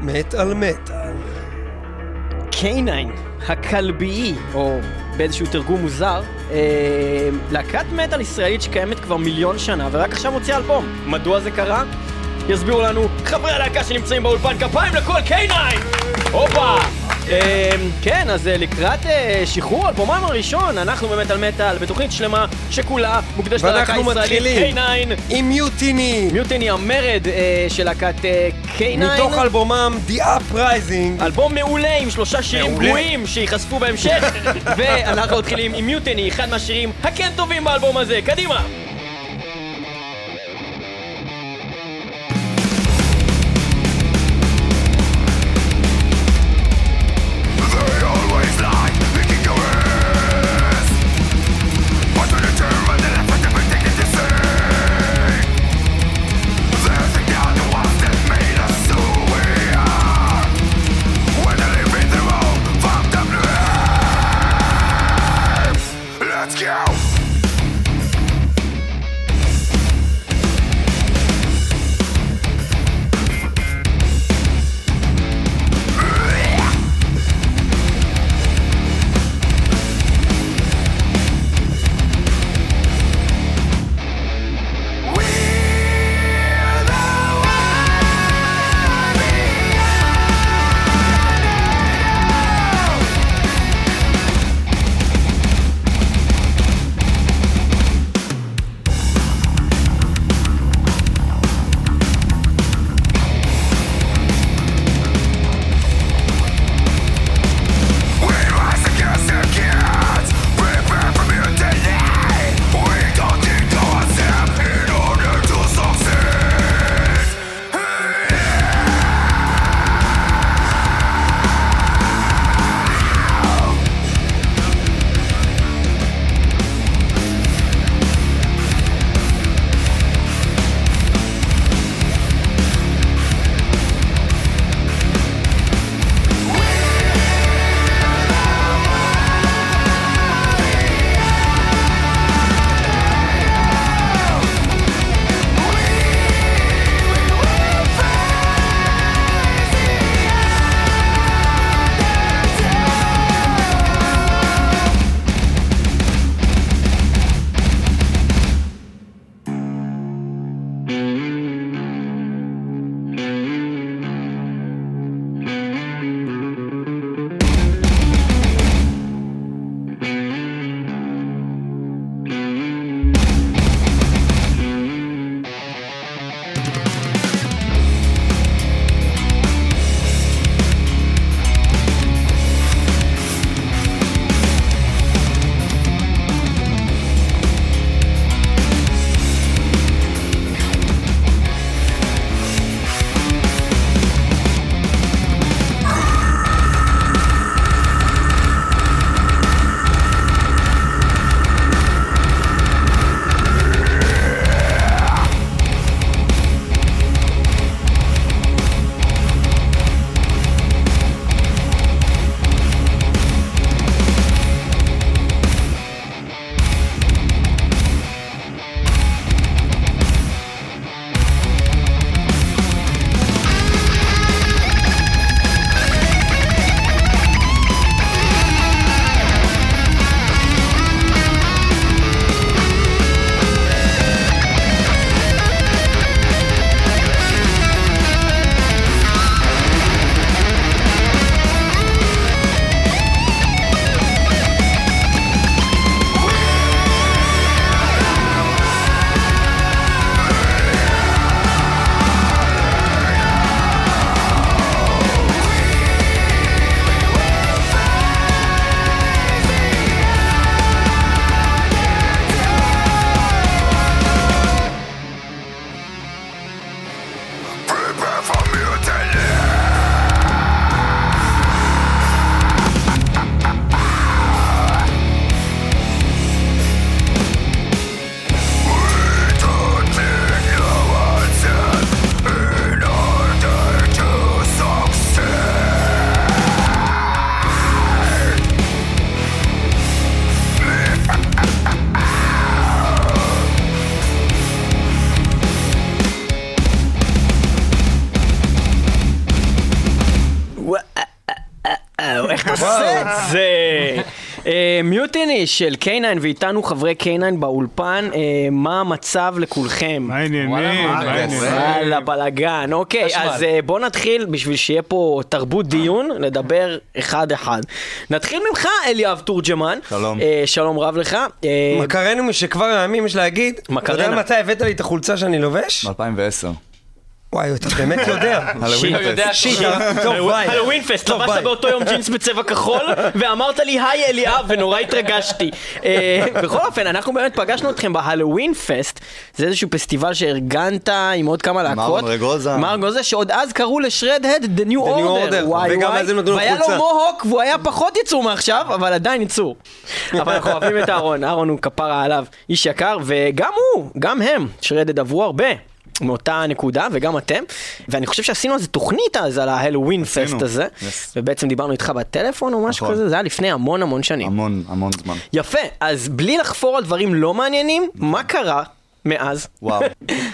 מת על מטאל. K9, הכלביעי, או באיזשהו תרגום מוזר, אה, להקת מטאל ישראלית שקיימת כבר מיליון שנה ורק עכשיו מוציאה אלבום. מדוע זה קרה? יסבירו לנו חברי הלהקה שנמצאים באולפן, כפיים לכל K9! הופה! אה, כן, אז אה, לקראת אה, שחרור אלבומם הראשון, אנחנו באמת על מטאל, בתוכנית שלמה שכולה מוקדשת ללהקה הישראלית מתחילים K9. עם מיוטיני, מיוטיני המרד אה, של להקת אה, K9. מתוך אלבומם The Uprising. אלבום מעולה עם שלושה שירים. גרועים שייחשפו בהמשך ואנחנו מתחילים עם מיוטני, אחד מהשירים הכן טובים באלבום הזה, קדימה! אה, מיוטיני של K9 ואיתנו חברי K9 באולפן, אה, מה המצב לכולכם? מה העניינים? וואלה, בלאגן. אוקיי. אז אה, בוא נתחיל, בשביל שיהיה פה תרבות דיון, נדבר אחד-אחד. נתחיל ממך, אליאב תורג'מן. שלום. אה, שלום רב לך. אה, מקרנו משכבר הימים יש להגיד, אתה מקרנה. יודע מתי הבאת לי את החולצה שאני לובש? ב-2010. וואי, אתה באמת יודע. הלווין. שיט, טוב ביי. הלואוין פסט, לבשת. באותו יום ג'ינס בצבע כחול, ואמרת לי היי אליאב, ונורא התרגשתי. אה, בכל אופן, אנחנו באמת פגשנו אתכם בהלואוין פסט, זה איזשהו פסטיבל שארגנת עם עוד כמה להקות. מרלון רגוזה. מרלון רגוזה, שעוד אז קראו לשרד-הד The New Order. וואי וואי. והיה לו. מוהוק, והוא היה פחות ייצור מעכשיו, אבל עדיין ייצור. אבל אנחנו אוהבים את אהרון, אהרון הוא כפרה עליו, איש יקר, וגם הוא, גם הם, שרדד עברו הרבה. מאותה נקודה, וגם אתם. ואני חושב שעשינו על זה תוכנית אז, על ההלואוין פסט הזה. yes. ובעצם דיברנו איתך בטלפון או משהו נכון. כזה, זה היה לפני המון המון שנים. המון, המון זמן. יפה, אז בלי לחפור על דברים לא מעניינים, מה קרה מאז? וואו.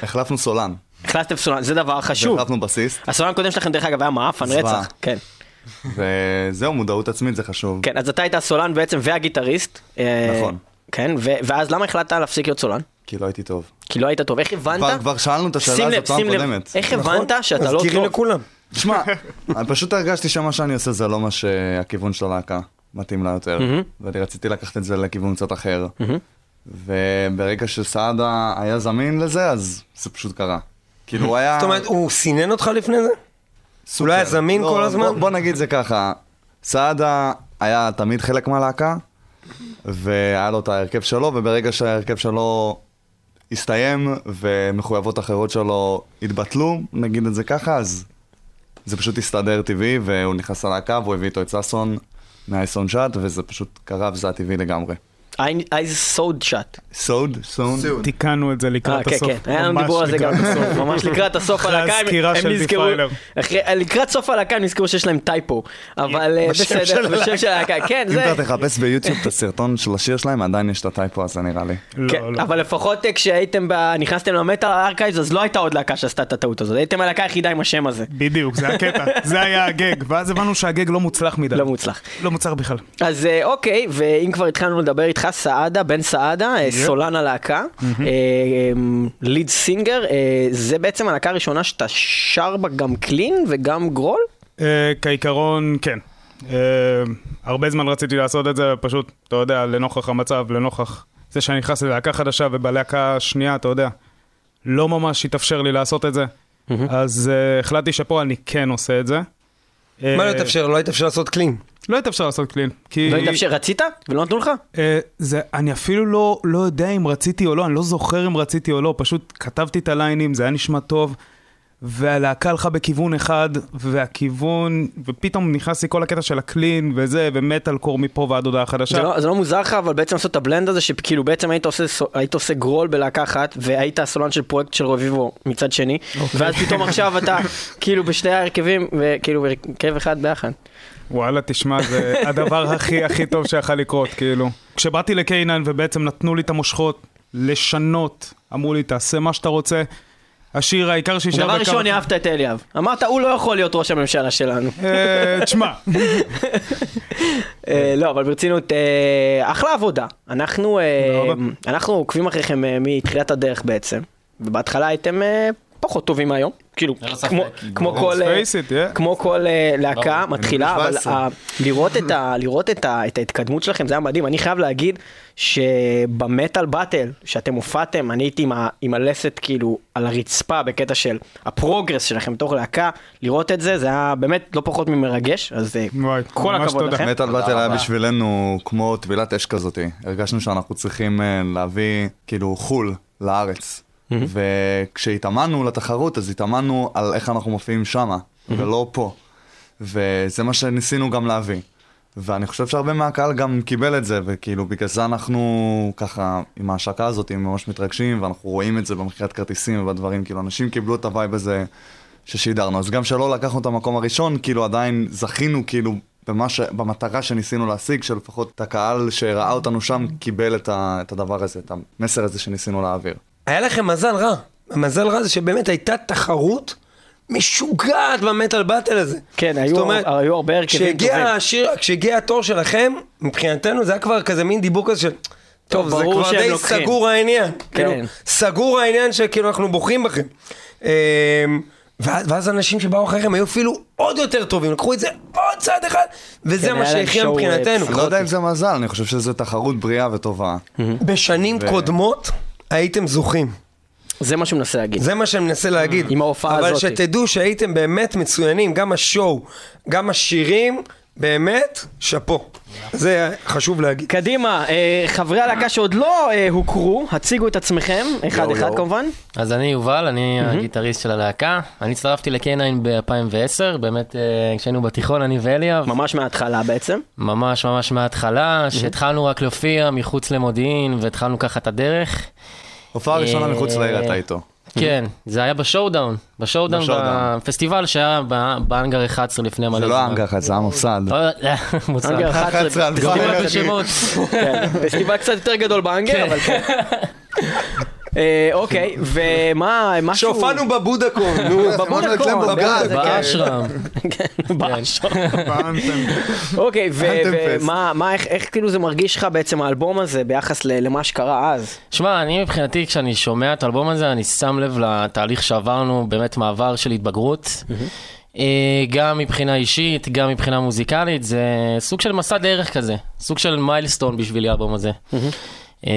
החלפנו סולן. החלטתם סולן, זה דבר חשוב. החלפנו בסיסט. הסולן הקודם שלכם דרך אגב היה מעפן. רצח. כן. וזהו, מודעות עצמית זה חשוב. כן, אז אתה היית הסולן בעצם והגיטריסט. אה, נכון. כן, ואז למה החלטת להפסיק להיות סולן? כי לא הייתי טוב. כי לא היית טוב. איך הבנת? כבר- כבר שאלנו את השאלה הזאת פעם קודמת. איך נכון? הבנת שאתה לא מזכירים טוב? לכולם. תשמע, אני פשוט הרגשתי שמה שאני עושה זה לא מה שהכיוון של הלהקה מתאים לה יותר. ואני רציתי לקחת את זה לכיוון קצת אחר. וברגע שסעדה היה זמין לזה, אז זה פשוט קרה. כאילו הוא היה... זאת אומרת, הוא סינן אותך לפני זה? הוא לא היה זמין לא, כל הזמן? בוא נגיד זה ככה, סעדה היה תמיד חלק מהלהקה, והיה לו את ההרכב שלו, וברגע שההרכב שלו הסתיים, ומחויבות אחרות שלו התבטלו, נגיד את זה ככה, אז זה פשוט הסתדר טבעי, והוא נכנס ללהקה, והוא הביא איתו את ששון מהאייסון שאט, וזה פשוט קרה, וזה היה טבעי לגמרי. אייז סוד שאט. סוד? סון? תיקנו את זה אה, לקראת כן, הסוף. כן, היה לנו ממש דיבור על זה גם בסוף, ממש לקראת הסוף הלהקה, הם- הסקירה הם של נזכרו, לקראת סוף הלהקה הם נזכרו שיש להם טייפו, אבל אה, בסדר, בשם של הלהקה, כן, אם זה, אתה תחפש ביוטיוב את הסרטון של השיר שלהם, עדיין יש את הטייפו הזה נראה לי. כן, לא, לא. אבל לפחות אה, כשהייתם, נכנסתם ל Metal Archives, אז לא הייתה עוד להקה שעשתה את הטעות הזאת, הייתם הלהקה היחידה עם השם הזה, בדיוק, זה הקטע. זה היה הגג. ואז הבנו שהגג לא מוצלח מדי. לא מוצלח. לא מוצלח בכלל. אז אה, אוקיי, ואם כבר התחלנו לדבר איתך, סעדה, בן סעדה, אה, סולן הלהקה, lead singer, זה בעצם הלהקה הראשונה שאתה שר בה גם clean וגם growl? אה, כעיקרון, כן. אה, הרבה זמן רציתי לעשות את זה, פשוט, אתה יודע, לנוכח המצב, לנוכח זה שאני נכנס ללהקה חדשה ובלהקה השנייה, אתה יודע, לא ממש התאפשר לי לעשות את זה. אז אה, החלטתי שפה אני כן עושה את זה. מה לא אה, התאפשר? לא התאפשר לעשות קלין. לא התאפשר לעשות קלין. כי... לא התאפשר, רצית? ולא נתנו לך? אה, זה, אני אפילו לא, לא יודע אם רציתי או לא, אני לא זוכר אם רציתי או לא, פשוט כתבתי את הליינים, זה היה נשמע טוב, והלהקה הלכה בכיוון אחד, והכיוון, ופתאום נכנס לי כל הקטע של הקלין וזה, ומטאל קור מפה ועד הודעה חדשה. זה לא, זה לא מוזר לך, אבל בעצם לעשות את הבלנד הזה, שכאילו בעצם היית עושה, היית עושה גרול בלהקה אחת, והיית הסולן של פרויקט של רביבו מצד שני, ואז פתאום עכשיו אתה כאילו בשני ההרכבים, וכאילו בהרכב אחד ביחד. וואלה, תשמע, זה הדבר הכי הכי טוב שיכול לקרות, כאילו. כשבאתי לקיינן ובעצם נתנו לי את המושכות לשנות, אמרו לי, תעשה מה שאתה רוצה. השיר העיקר שישאר דבר בכמה- ראשון, אהבת את אליאב. אמרת, הוא לא יכול להיות ראש הממשלה שלנו. אה, תשמע, אה, לא, אבל ברצינות, אה, אחלה עבודה. אנחנו, עוקבים אחריכם מתחילת הדרך בעצם. ובהתחלה הייתם פחות טובים מהיום. כאילו, כמו- כמו ברור. כל... אה. כמו כל אה, להקה. מתחילה, אבל 17. ה- לראות את ה- לראות את ה- את ההתקדמות שלכם זה היה מדהים. אני חייב להגיד שבמטאל באטל, שאתם הופעתם, אני הייתי עם ה- עם הלסת כאילו על הרצפה בקטע של הפרוגרס שלכם בתוך להקה, לראות את זה, זה היה באמת לא פחות ממרגש, אז אה, וואי, כל הכבוד. לכם. Metal Battle היה. בשבילנו כמו טבילת אש כזאתי. הרגשנו שאנחנו צריכים להביא כאילו חו"ל לארץ. וכשהתאמנו לתחרות, אז התאמנו על איך אנחנו מופיעים שמה, ולא פה. וזה מה שניסינו גם להביא. ואני חושב שהרבה מהקהל גם קיבל את זה, וכאילו בגלל זה אנחנו ככה, עם ההשקה הזאת, ממש מתרגשים, ואנחנו רואים את זה במכירת כרטיסים ובדברים, כאילו אנשים קיבלו את ה vibe הזה ששידרנו. אז גם שלא לקחנו את המקום הראשון, כאילו עדיין זכינו כאילו במה ש... במטרה שניסינו להשיג, שלפחות את הקהל שראה אותנו שם קיבל את, ה... את הדבר הזה, את המסר הזה שניסינו להעביר. היה לכם מזל רע. המזל רע זה שבאמת הייתה תחרות משוגעת במטאל באטל הזה. כן, היו אומרת, היו הרבה הרכבים כשהגיע טובים. השיר, כשהגיע התור שלכם, מבחינתנו זה היה כבר כזה מין דיבור כזה של... טוב, זה כבר די לוקחים." סגור העניין. כאילו, כן. סגור העניין שכאילו אנחנו בוכים בכם. אמ, ואז ואז אנשים שבאו אחריכם היו אפילו עוד יותר טובים, לקחו את זה עוד צעד אחד, וזה כן, מה שהכריע שואו, מבחינתנו. אה, אני לא יודע אם זה מזל, אני חושב שזו תחרות בריאה וטובה. בשנים ו- קודמות הייתם זוכים. זה מה שהוא מנסה להגיד. זה מה שאני מנסה להגיד. עם ההופעה אבל הזאת. שתדעו שהייתם באמת מצוינים, גם השואו, גם השירים, באמת, שאפו. זה חשוב להגיד. קדימה, אה, חברי הלהקה שעוד לא אה, הוכרו, הציגו את עצמכם, אחד יואו, אחד יואו. כמובן. אז אני יובל, אני הגיטריסט של הלהקה. אני הצטרפתי ל-K9 ב-2010, באמת אה, כשהיינו בתיכון, אני ואליאב. ממש מההתחלה בעצם. ממש ממש מההתחלה, שהתחלנו רק להופיע מחוץ למודיעין, והתחלנו ככה את הדרך. הופעה ראשונה מחוץ לעיר אתה איתו. כן, זה היה בשואודאון, בשואודאון. בפסטיבל שהיה ב- באנגר 11 לפני מלא זה זמן. לא אנגר אחד, זה המוסד. לא, לא, מוצא. אנגר 11, 11 על לא. כן, פסטיבל קצת יותר גדול באנגר, אבל כן. אה, אוקיי, ומה, משהו... שהופענו בבודקון, נו. בבודקון. באשרם. כן, באשרם. אוקיי. ומה, מה, איך, כאילו זה מרגיש לך בעצם האלבום הזה ביחס ל- למה שקרה אז? שמע, אני מבחינתי, כשאני שומע את האלבום הזה, אני שם לב לתהליך שעברנו, באמת מעבר של התבגרות. אה, גם מבחינה אישית, גם מבחינה מוזיקלית, זה סוג של מסע דרך כזה, סוג של מיילסטון בשבילי האלבום הזה. אה,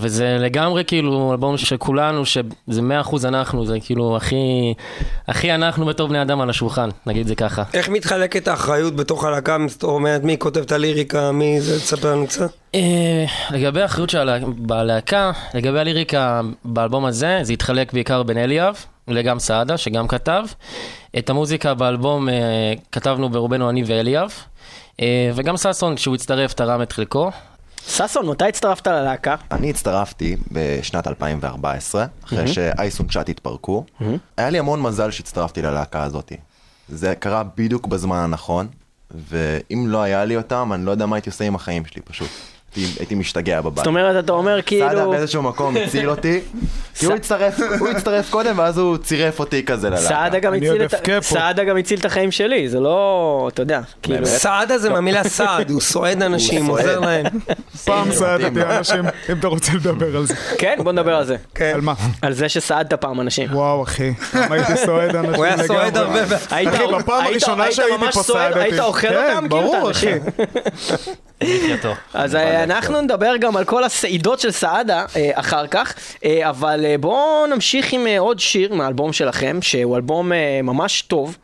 וזה לגמרי כאילו אלבום של כולנו, שזה 100% אנחנו, זה כאילו הכי, הכי אנחנו בתור בני אדם על השולחן, נגיד זה ככה. איך מתחלקת האחריות בתוך הלהקה? זאת אומרת, מי כותב את הליריקה, מי זה, תספר לנו קצת. אה, לגבי האחריות של הלהקה, בלהקה, לגבי הליריקה באלבום הזה, זה התחלק בעיקר בין אליאב וגם סעדה, שגם כתב. את המוזיקה באלבום אה, כתבנו ברובנו אני ואליאב, וגם ששון, כשהוא הצטרף, תרם את חלקו. ששון, מתי הצטרפת ללהקה? אני הצטרפתי בשנת 2014, אחרי שאייסון צ'אט התפרקו. היה לי המון מזל שהצטרפתי ללהקה הזאת. זה קרה בדיוק בזמן הנכון, ואם לא היה לי אותם, אני לא יודע מה הייתי עושה עם החיים שלי פשוט. הייתי, הייתי משתגע בבית. זאת אומרת, אתה אומר סעדה כאילו... באיזשהו מקום הציל אותי, כי הוא הצטרף, הוא הצטרף קודם ואז הוא צירף אותי כזה ללהקה. סעדה גם הציל את. סעדה החיים שלי, זה לא, אתה יודע, כאילו... סעדה זה מהמילה סעד, הוא סועד אנשים, הוא עוזר. להם. פעם סעדתי. אנשים, אם אתה רוצה לדבר על זה. כן, בוא נדבר על זה. כן. על מה? על זה שסעדת פעם אנשים. וואו אחי, הייתי סועד אנשים הוא היה סועד. הרבה. היית- אחי, בפעם הראשונה היית שהייתי ממש פה סועד, סעדתי. היית אוכל כן, אותם? את ברור אחי. אז אנחנו נדבר גם על כל הסעידות של סעדה אה, אחר כך, אה, אבל אה, בואו נמשיך עם עוד שיר מהאלבום שלכם, שהוא אלבום ממש טוב,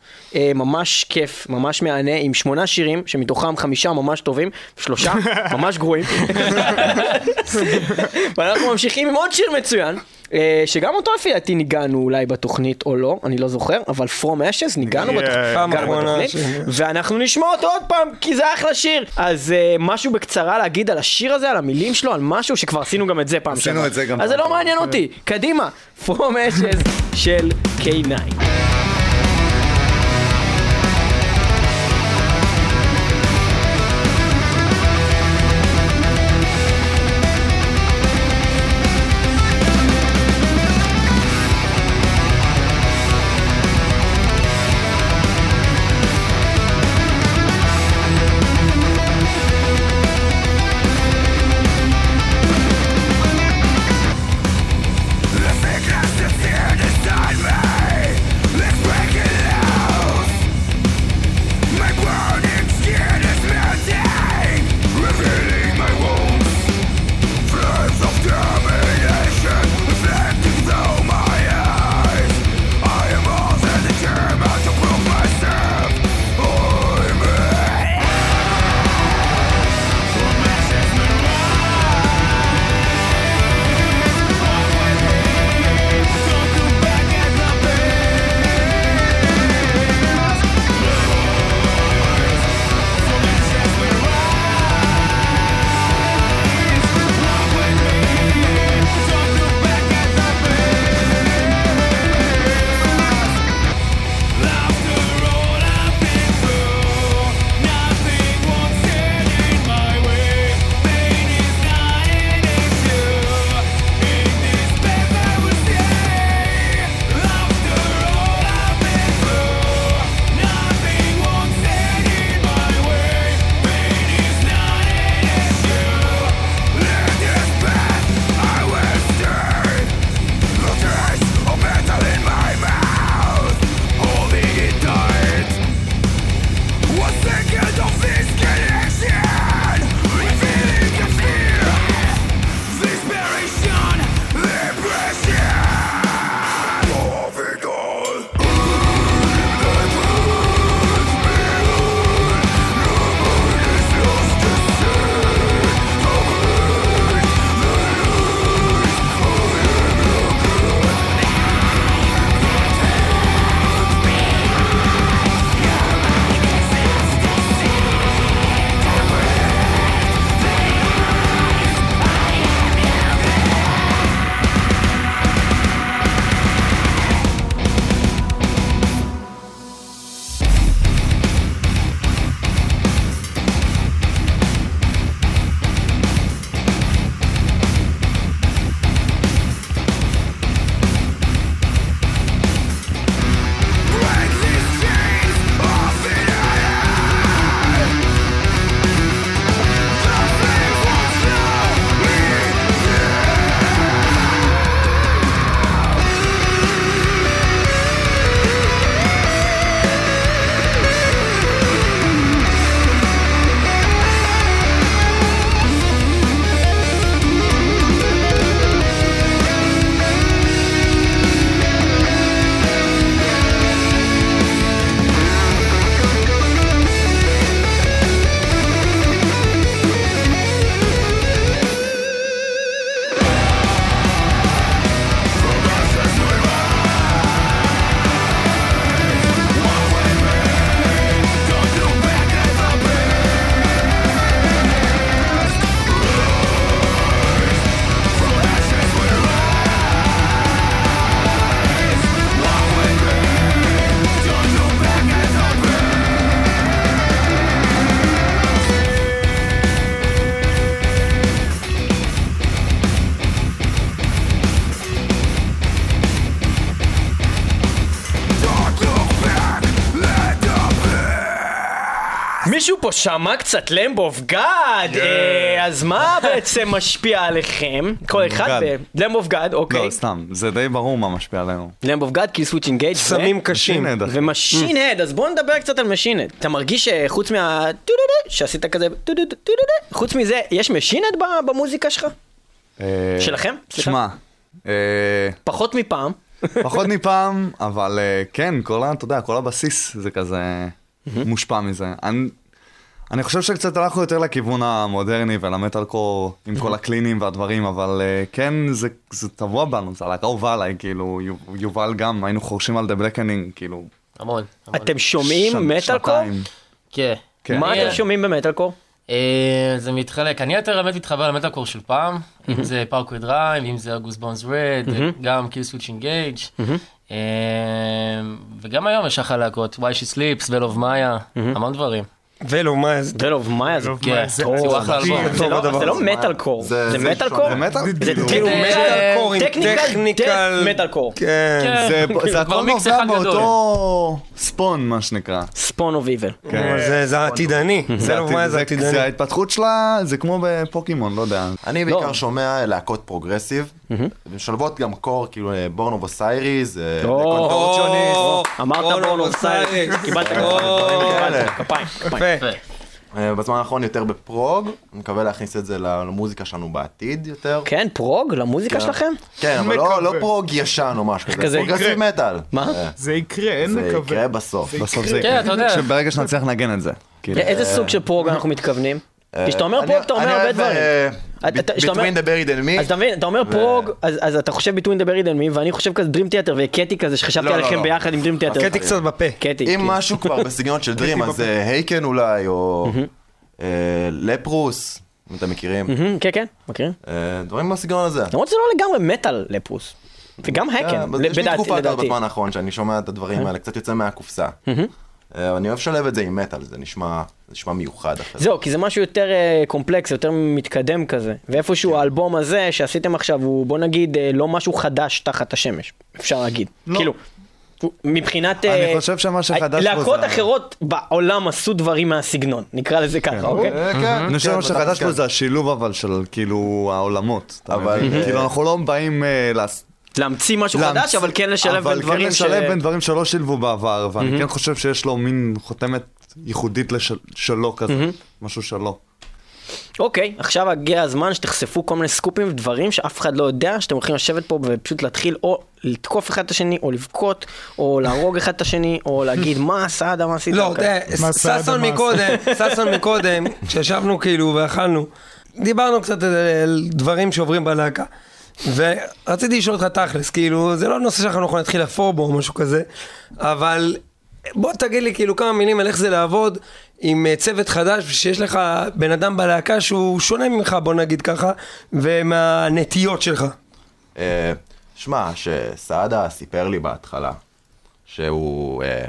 ממש כיף, ממש מהנה, עם שמונה שירים, שמתוכם חמישה ממש טובים, שלושה ממש גרועים. ואנחנו ממשיכים עם עוד שיר מצוין. אה, שגם אותו לפי דעתי ניגענו אולי בתוכנית או לא, אני לא זוכר, אבל From Ashes ניגענו Yeah. בתוכנית. ואנחנו נשמע אותו עוד פעם, כי זה אחלה שיר. אז uh, משהו בקצרה להגיד על השיר הזה, על המילים שלו, על משהו שכבר עשינו גם את זה פעם עשינו שעברה. את זה גם אז זה לא מעניין אותי. קדימה, From Ashes של K9. פה שמע קצת Lamb of God, אז מה בעצם משפיע עליכם? כל אחד. Lamb of God, אוקיי. לא, סתם, זה די ברור מה משפיע עלינו. Lamb of God, Killswitch Engage סמים קשים. ו Machine Head, אז בואו נדבר קצת על Machine Head. אתה מרגיש שחוץ מה... טו-דו-דו, שעשית כזה חוץ מזה, יש Machine Head במוזיקה שלך? אה, שלכם? שמע, אה, פחות מפעם. פחות מפעם, אבל אה, כן, כל ה... אתה יודע, כל הבסיס זה כזה מושפע מזה. אני- אני חושב שקצת הלכנו יותר לכיוון המודרני ולמטאל קור עם כל הקלינים והדברים, אבל אה, כן, זה, זה טבוע בנו, זה הלהקה אהובה עליי, כאילו, יו- יובל גם, היינו חורשים על The Blackening, כאילו, המון. המון. אתם שומעים שנ- מטאל קור? כן. כן. מה אני- אתם שומעים במטאל קור? אה, זה מתחלק, אני יותר באמת מתחבר למטאקור של פעם, אם זה Parkway Drive, אם זה August Burns Red, גם Killswitch Engage, וגם היום יש לך להקות, וואי שי סליפס, ול אוף מאיה, המון דברים. ולו, מה זה? דל אוף מאיה זה... לא- לא. מטאל קור, זה- מטאל שונה. קור? זה מטאל? כאילו מטאל קור עם טכניקל. מטאל קור. כן. זה, הכל נובע. מאותו ספון, מה שנקרא. ספון אוף איבל. זה- זה עתידני. ולו, מה זה עתידני? ההתפתחות שלה, זה כמו בפוקימון, לא יודע. אני בעיקר שומע להקות פרוגרסיב, משלבות גם core, כאילו Born of Osiris, או, אמרת Born of Osiris. סייריס, קיבלת קיבלת, כפיים, כפיים. אה, בזמן האחרון יותר ב prog, אני מקווה להכניס את זה למוזיקה שלנו בעתיד יותר. כן, prog למוזיקה שלכם? כן, אבל לא-. לא prog ישן או משהו כזה. progressive metal. מה? אה, זה יקרה, אני מקווה. יקרה בסוף. בסוף זה כן, אתה יודע. שברגע שנצליח לנגן את זה. כאילו. איזה סוג של prog אנחנו מתכוונים? אה, כשאתה אומר prog אתה אומר הרבה דברים. אה, Between the buried and me. אז אתה מבין, אתה אומר פרוג, אז אז אתה חושב between the buried and me, ואני חושב כזה Dream Theater וקטי כזה, שחשבתי לא, לא, עליכם לא. ביחד עם Dream Theater. קטי קצת בפה. קטי. אם כאילו. משהו כבר בסגנון של דרים, אז אה, הייקן אולי, או אה, לפרוס, אם אתם מכירים. כן, כן, מכירים? אה, דברים בסגנון הזה. למרות שזה לא לגמרי מטאל לפוס. וגם כן, הקן, אבל יש לי לדעתי. תקופה יותר לדעתי. בזמן האחרון שאני שומע את הדברים האלה, קצת יוצא מהקופסה. אה, אני אוהב לשלב את זה עם מטאל, זה נשמע זה נשמע מיוחד אחרי זה. זהו, כי זה משהו יותר אה, קומפלקס, יותר מתקדם כזה. ואיפשהו האלבום הזה שעשיתם עכשיו הוא בוא נגיד אה, לא משהו חדש תחת השמש, אפשר להגיד. כאילו, הוא- מבחינת... אני חושב שמה שחדש פה להקות זה- אחרות בעולם עשו דברים מהסגנון, נקרא לזה ככה, אוקיי? אה, כן, אני חושב כן, שמה שחדש בתכלס פה זה השילוב אבל של כאילו העולמות. אבל, כאילו אנחנו לא באים להמציא משהו חדש, להמציא- אבל כן לשלב בין דברים אבל ש... כן לשלב בין דברים שלא שילבו בעבר, ואני כן חושב שיש לו מין חותמת ייחודית לשל- שלו כזה, משהו שלו. אוקיי, עכשיו הגיע הזמן שתחשפו כל מיני סקופים ודברים שאף אחד לא יודע, שאתם הולכים לשבת פה ופשוט להתחיל או לתקוף אחד את השני, או לבכות, או להרוג אחד את השני, או להגיד מה סעדה, מה עשית? לא, אוקיי. ששון מקודם, ששון מקודם, כשישבנו כאילו ואכלנו, דיברנו קצת על דברים שעוברים בלהקה. ורציתי לשאול אותך תכלס, כאילו, זה לא נושא שאנחנו יכולים להתחיל לחפור בו או משהו כזה, אבל בוא תגיד לי כאילו כמה מילים על איך זה לעבוד עם אה, צוות חדש, ושיש לך בן אדם בלהקה שהוא שונה ממך, בוא נגיד ככה, ומהנטיות שלך. אה, שמע, שסעדה סיפר לי בהתחלה שהוא אה,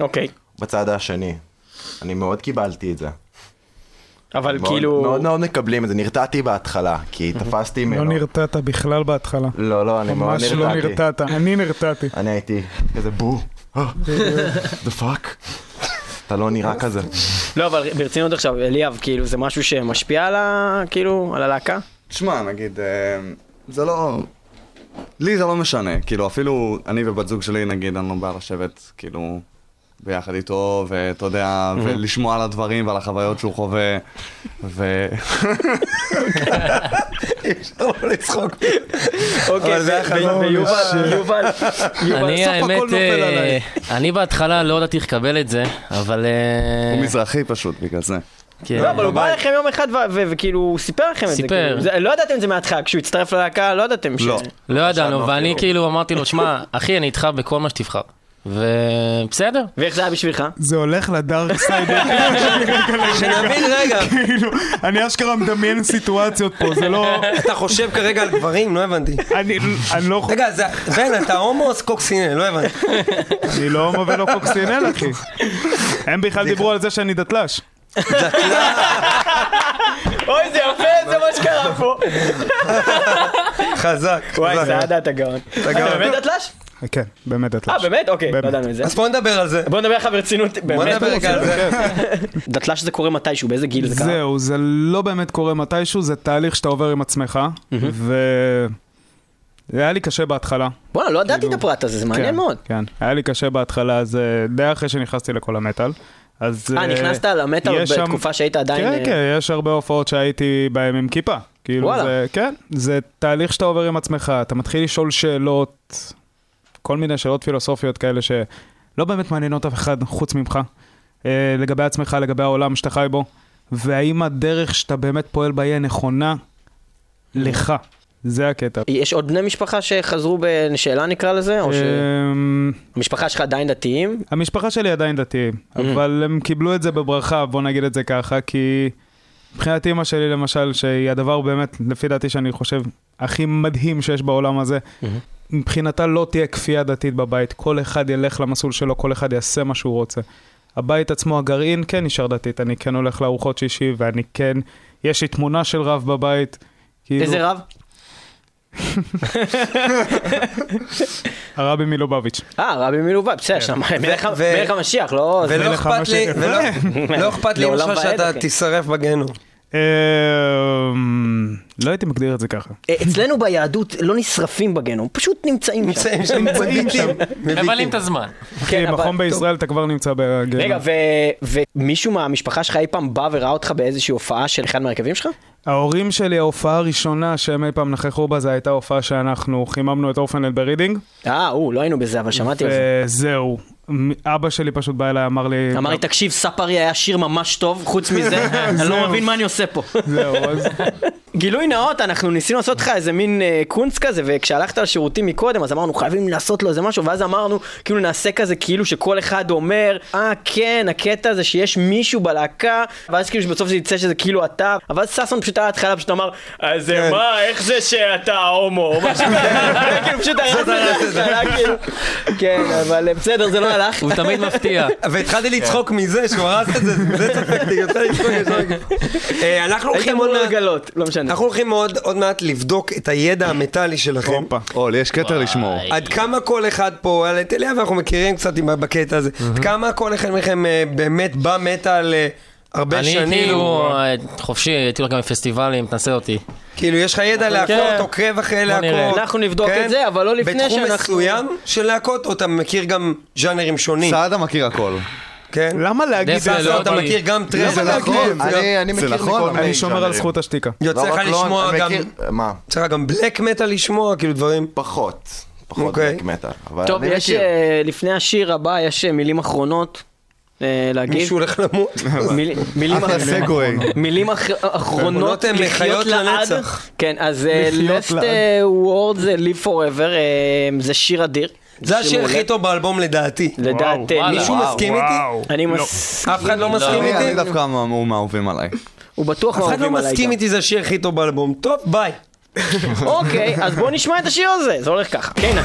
אוקיי, בצד השני. אני מאוד קיבלתי את זה. אבל מאוד- כאילו... מאוד מאוד מקבלים את זה. נרתעתי בהתחלה, כי תפסתי לא ממנו. נרתעת בכלל בהתחלה. לא, לא, אני מאוד ממש לא נרתעתי. נרתעת. אני נרתעתי. אני הייתי כזה בו. the fuck. אתה לא נראה כזה. לא, אבל ברצינות עכשיו, אליאב, כאילו, זה משהו שמשפיע על ה... כאילו, על הלהקה? תשמע, נגיד, אה, זה לא... לי זה לא משנה, כאילו אפילו אני ובת זוג שלי, נגיד, אני לא בא לשבת, כאילו, ביחד איתו, ואתה יודע, ולשמוע על הדברים ועל החוויות שהוא חווה, ו... לא לצחוק. אוקיי, אבל זה היה ו- חלום. ויובל, יובל, יובל, אני בסוף הכל האמת, נופל אה, עליי. אני בהתחלה לא ידעתי איך לקבל את זה, אבל... אה, הוא מזרחי פשוט, בגלל זה. כן. לא, אבל הוא בא אליכם יום אחד וכאילו, הוא סיפר לכם את זה. סיפר. כאילו. לא ידעתם את זה מההתחלה, כשהוא הצטרף ללהקה, לא ידעתם ש... לא. לא ידענו, ואני אפילו. כאילו אמרתי לו, שמע, אחי, אני איתך בכל מה שתבחר. ובסדר. ואיך זה היה בשבילך? זה הולך לדארק סייד. שנבין רגע, כאילו, אני אשכרה מדמיין סיטואציות פה, זה לא... אתה חושב כרגע על גברים? לא הבנתי. אני לא רגע, זה- בן, אתה הומו או קוקסינל? לא הבנתי. אני לא הומו ולא קוקסינל, אחי. הם בכלל דיברו על זה שאני דתל"ש. אוי, זה יפה, זה מה שקרה פה. חזק. וואי. סעדה, אתה גאון. אתה באמת דתל"ש? כן, באמת דתל"ש. אה, באמת? אוקיי, לא. ידענו את זה. אז בוא נדבר על זה. בוא נדבר לך ברצינות, בוא באמת. נדבר רגע על זה. דתל"ש זה קורה מתישהו, באיזה גיל זה קרה? זהו, זה לא באמת קורה מתישהו, זה תהליך שאתה עובר עם עצמך, ו... זה היה לי קשה בהתחלה. בואנה, לא ידעתי את כאילו- הפרט הזה, זה מעניין כן, מאוד. כן, היה לי קשה בהתחלה, זה די אחרי שנכנסתי לכל המטאל. אז... אה, נכנסת למטאל בתקופה שהיית עדיין... כן, אה, כן, יש הרבה הופעות שהייתי בהן עם כיפה. כאילו וואלה. זה, כן, זה תהליך שאתה עובר עם עצמך, אתה מתחיל לשאול שאלות, כל מיני שאלות פילוסופיות כאלה שלא באמת מעניינות אף אחד חוץ ממך, אה, לגבי עצמך, לגבי העולם שאתה חי בו, והאם הדרך שאתה באמת פועל בה היא הנכונה לך. זה הקטע. יש עוד בני משפחה שחזרו בשאלה נקרא לזה? או אמ, שהמשפחה שלך עדיין דתיים? המשפחה שלי עדיין דתיים, אבל הם קיבלו את זה בברכה, בוא נגיד את זה ככה, כי מבחינת אימא שלי למשל, שהיא הדבר באמת, לפי דעתי שאני חושב, הכי מדהים שיש בעולם הזה, מבחינתה לא תהיה כפייה דתית בבית, כל אחד ילך למסלול שלו, כל אחד יעשה מה שהוא רוצה. הבית עצמו, הגרעין, כן נשאר דתית, אני כן הולך לארוחות שישי, ואני כן, יש לי תמונה של רב בבית. כאילו, איזה רב? הרבי מלובביץ'. אה, רבי מלובב, בסדר, שם מלך המשיח, לא... ולא אכפת לי. ולא- לא אכפת לי שאתה אחי. תישרף בגיהנום. אמ, לא הייתי מגדיר את זה ככה. אה, אצלנו ביהדות לא נשרפים בגיהנום, פשוט נמצאים שם. נמצאים שם. מבלים את הזמן. כן, מכון בישראל אתה כבר נמצא בגיהנום. רגע, ו- ומישהו מהמשפחה שלך אי פעם בא וראה אותך באיזושהי הופעה של אחד מהרכבים שלך? ההורים שלי, ההופעה הראשונה שהם אי פעם נכחו בה, זו הייתה הופעה שאנחנו חיממנו את Internal Bleeding. אה, הוא, לא היינו בזה, אבל שמעתי על זה. וזהו. אבא שלי פשוט בא אליי, אמר לי... אמר לי, תקשיב, ספרי היה שיר ממש טוב, חוץ מזה, אני לא מבין מה אני עושה פה. זהו, אז... גילוי נאות, אנחנו ניסינו לעשות לך איזה מין אה, קונץ כזה, וכשהלכת לשירותים מקודם, אז אמרנו, חייבים לעשות לו איזה משהו, ואז אמרנו, כאילו נעשה כזה, כאילו שכל אחד אומר, אה, כן, הקטע הזה שיש מישהו בלהקה, ואז כאילו שבסוף זה יצא שזה כאילו אתה, אבל ששון פשוט היה התחלה, פשוט אמר, אז כן. מה, איך זה שאתה הומו, כאילו פשוט הרס את זה, התחלה, כאילו. כן, אבל אה, בסדר, זה לא הלך. הוא תמיד מפתיע. והתחלתי לצחוק מזה שהוא הרס את זה, זה צחקתי, יוצא לי לצחוק אנחנו הולכים עוד מעט- לגלות, לא משנה. אנחנו הולכים עוד מעט לבדוק את הידע המטאלי שלכם. אול, יש כתר לשמור. עד כמה כל אחד פה, על טליה ואנחנו מכירים קצת בקטע הזה, עד כמה כל אחד מכם אה, באמת במטאל אה, הרבה אני שנים, כאילו אה, חופשי, הייתי הולך גם בפסטיבלים, תנסה אותי. כאילו יש לך ידע להקות, כן. עוקב אחרי נראה. להקות, אנחנו נבדוק כן? את זה, אבל לא לפני בתחום שאנחנו... מסוים של להקות, או אתה מכיר גם ז'אנרים שונים, סעדה מכיר הכל. כן? למה להגיד את זה? לא אתה. מכיר גם טרש, זה נכון, אני אני זה מכיר נכון, מכל אבל מיני אני שומר על. זכות השתיקה. יוצא לא לך לא, לשמוע אני גם, מה? יוצא לך גם בלק מטאל לשמוע, כאילו דברים, פחות. פחות אוקיי. בלק מטאל. טוב, אני יש. אה, לפני השיר הבא, יש אה, מילים אחרונות להגיד. מישהו הולך למות. מיל- מילים אח- אחרונות הם לחיות. לנצח. כן, אז אה, לעד. אה, Words אה, Live Forever, אה, זה שיר אדיר. זה השיר. הכי טוב באלבום לדעתי. לדעת וואו, אה, וואלה. מישהו מסכים איתי? אני לא. מסכים. אף אחד לא מסכים אני אני איתי? דווקא הוא מהאהובים עליי. הוא בטוח אף אחד לא מהאהובים עליי מסכים. איתי, זה השיר הכי טוב באלבום. טוב, ביי. אוקיי, אז בואו נשמע את השיר הזה, זה הולך ככה. כן,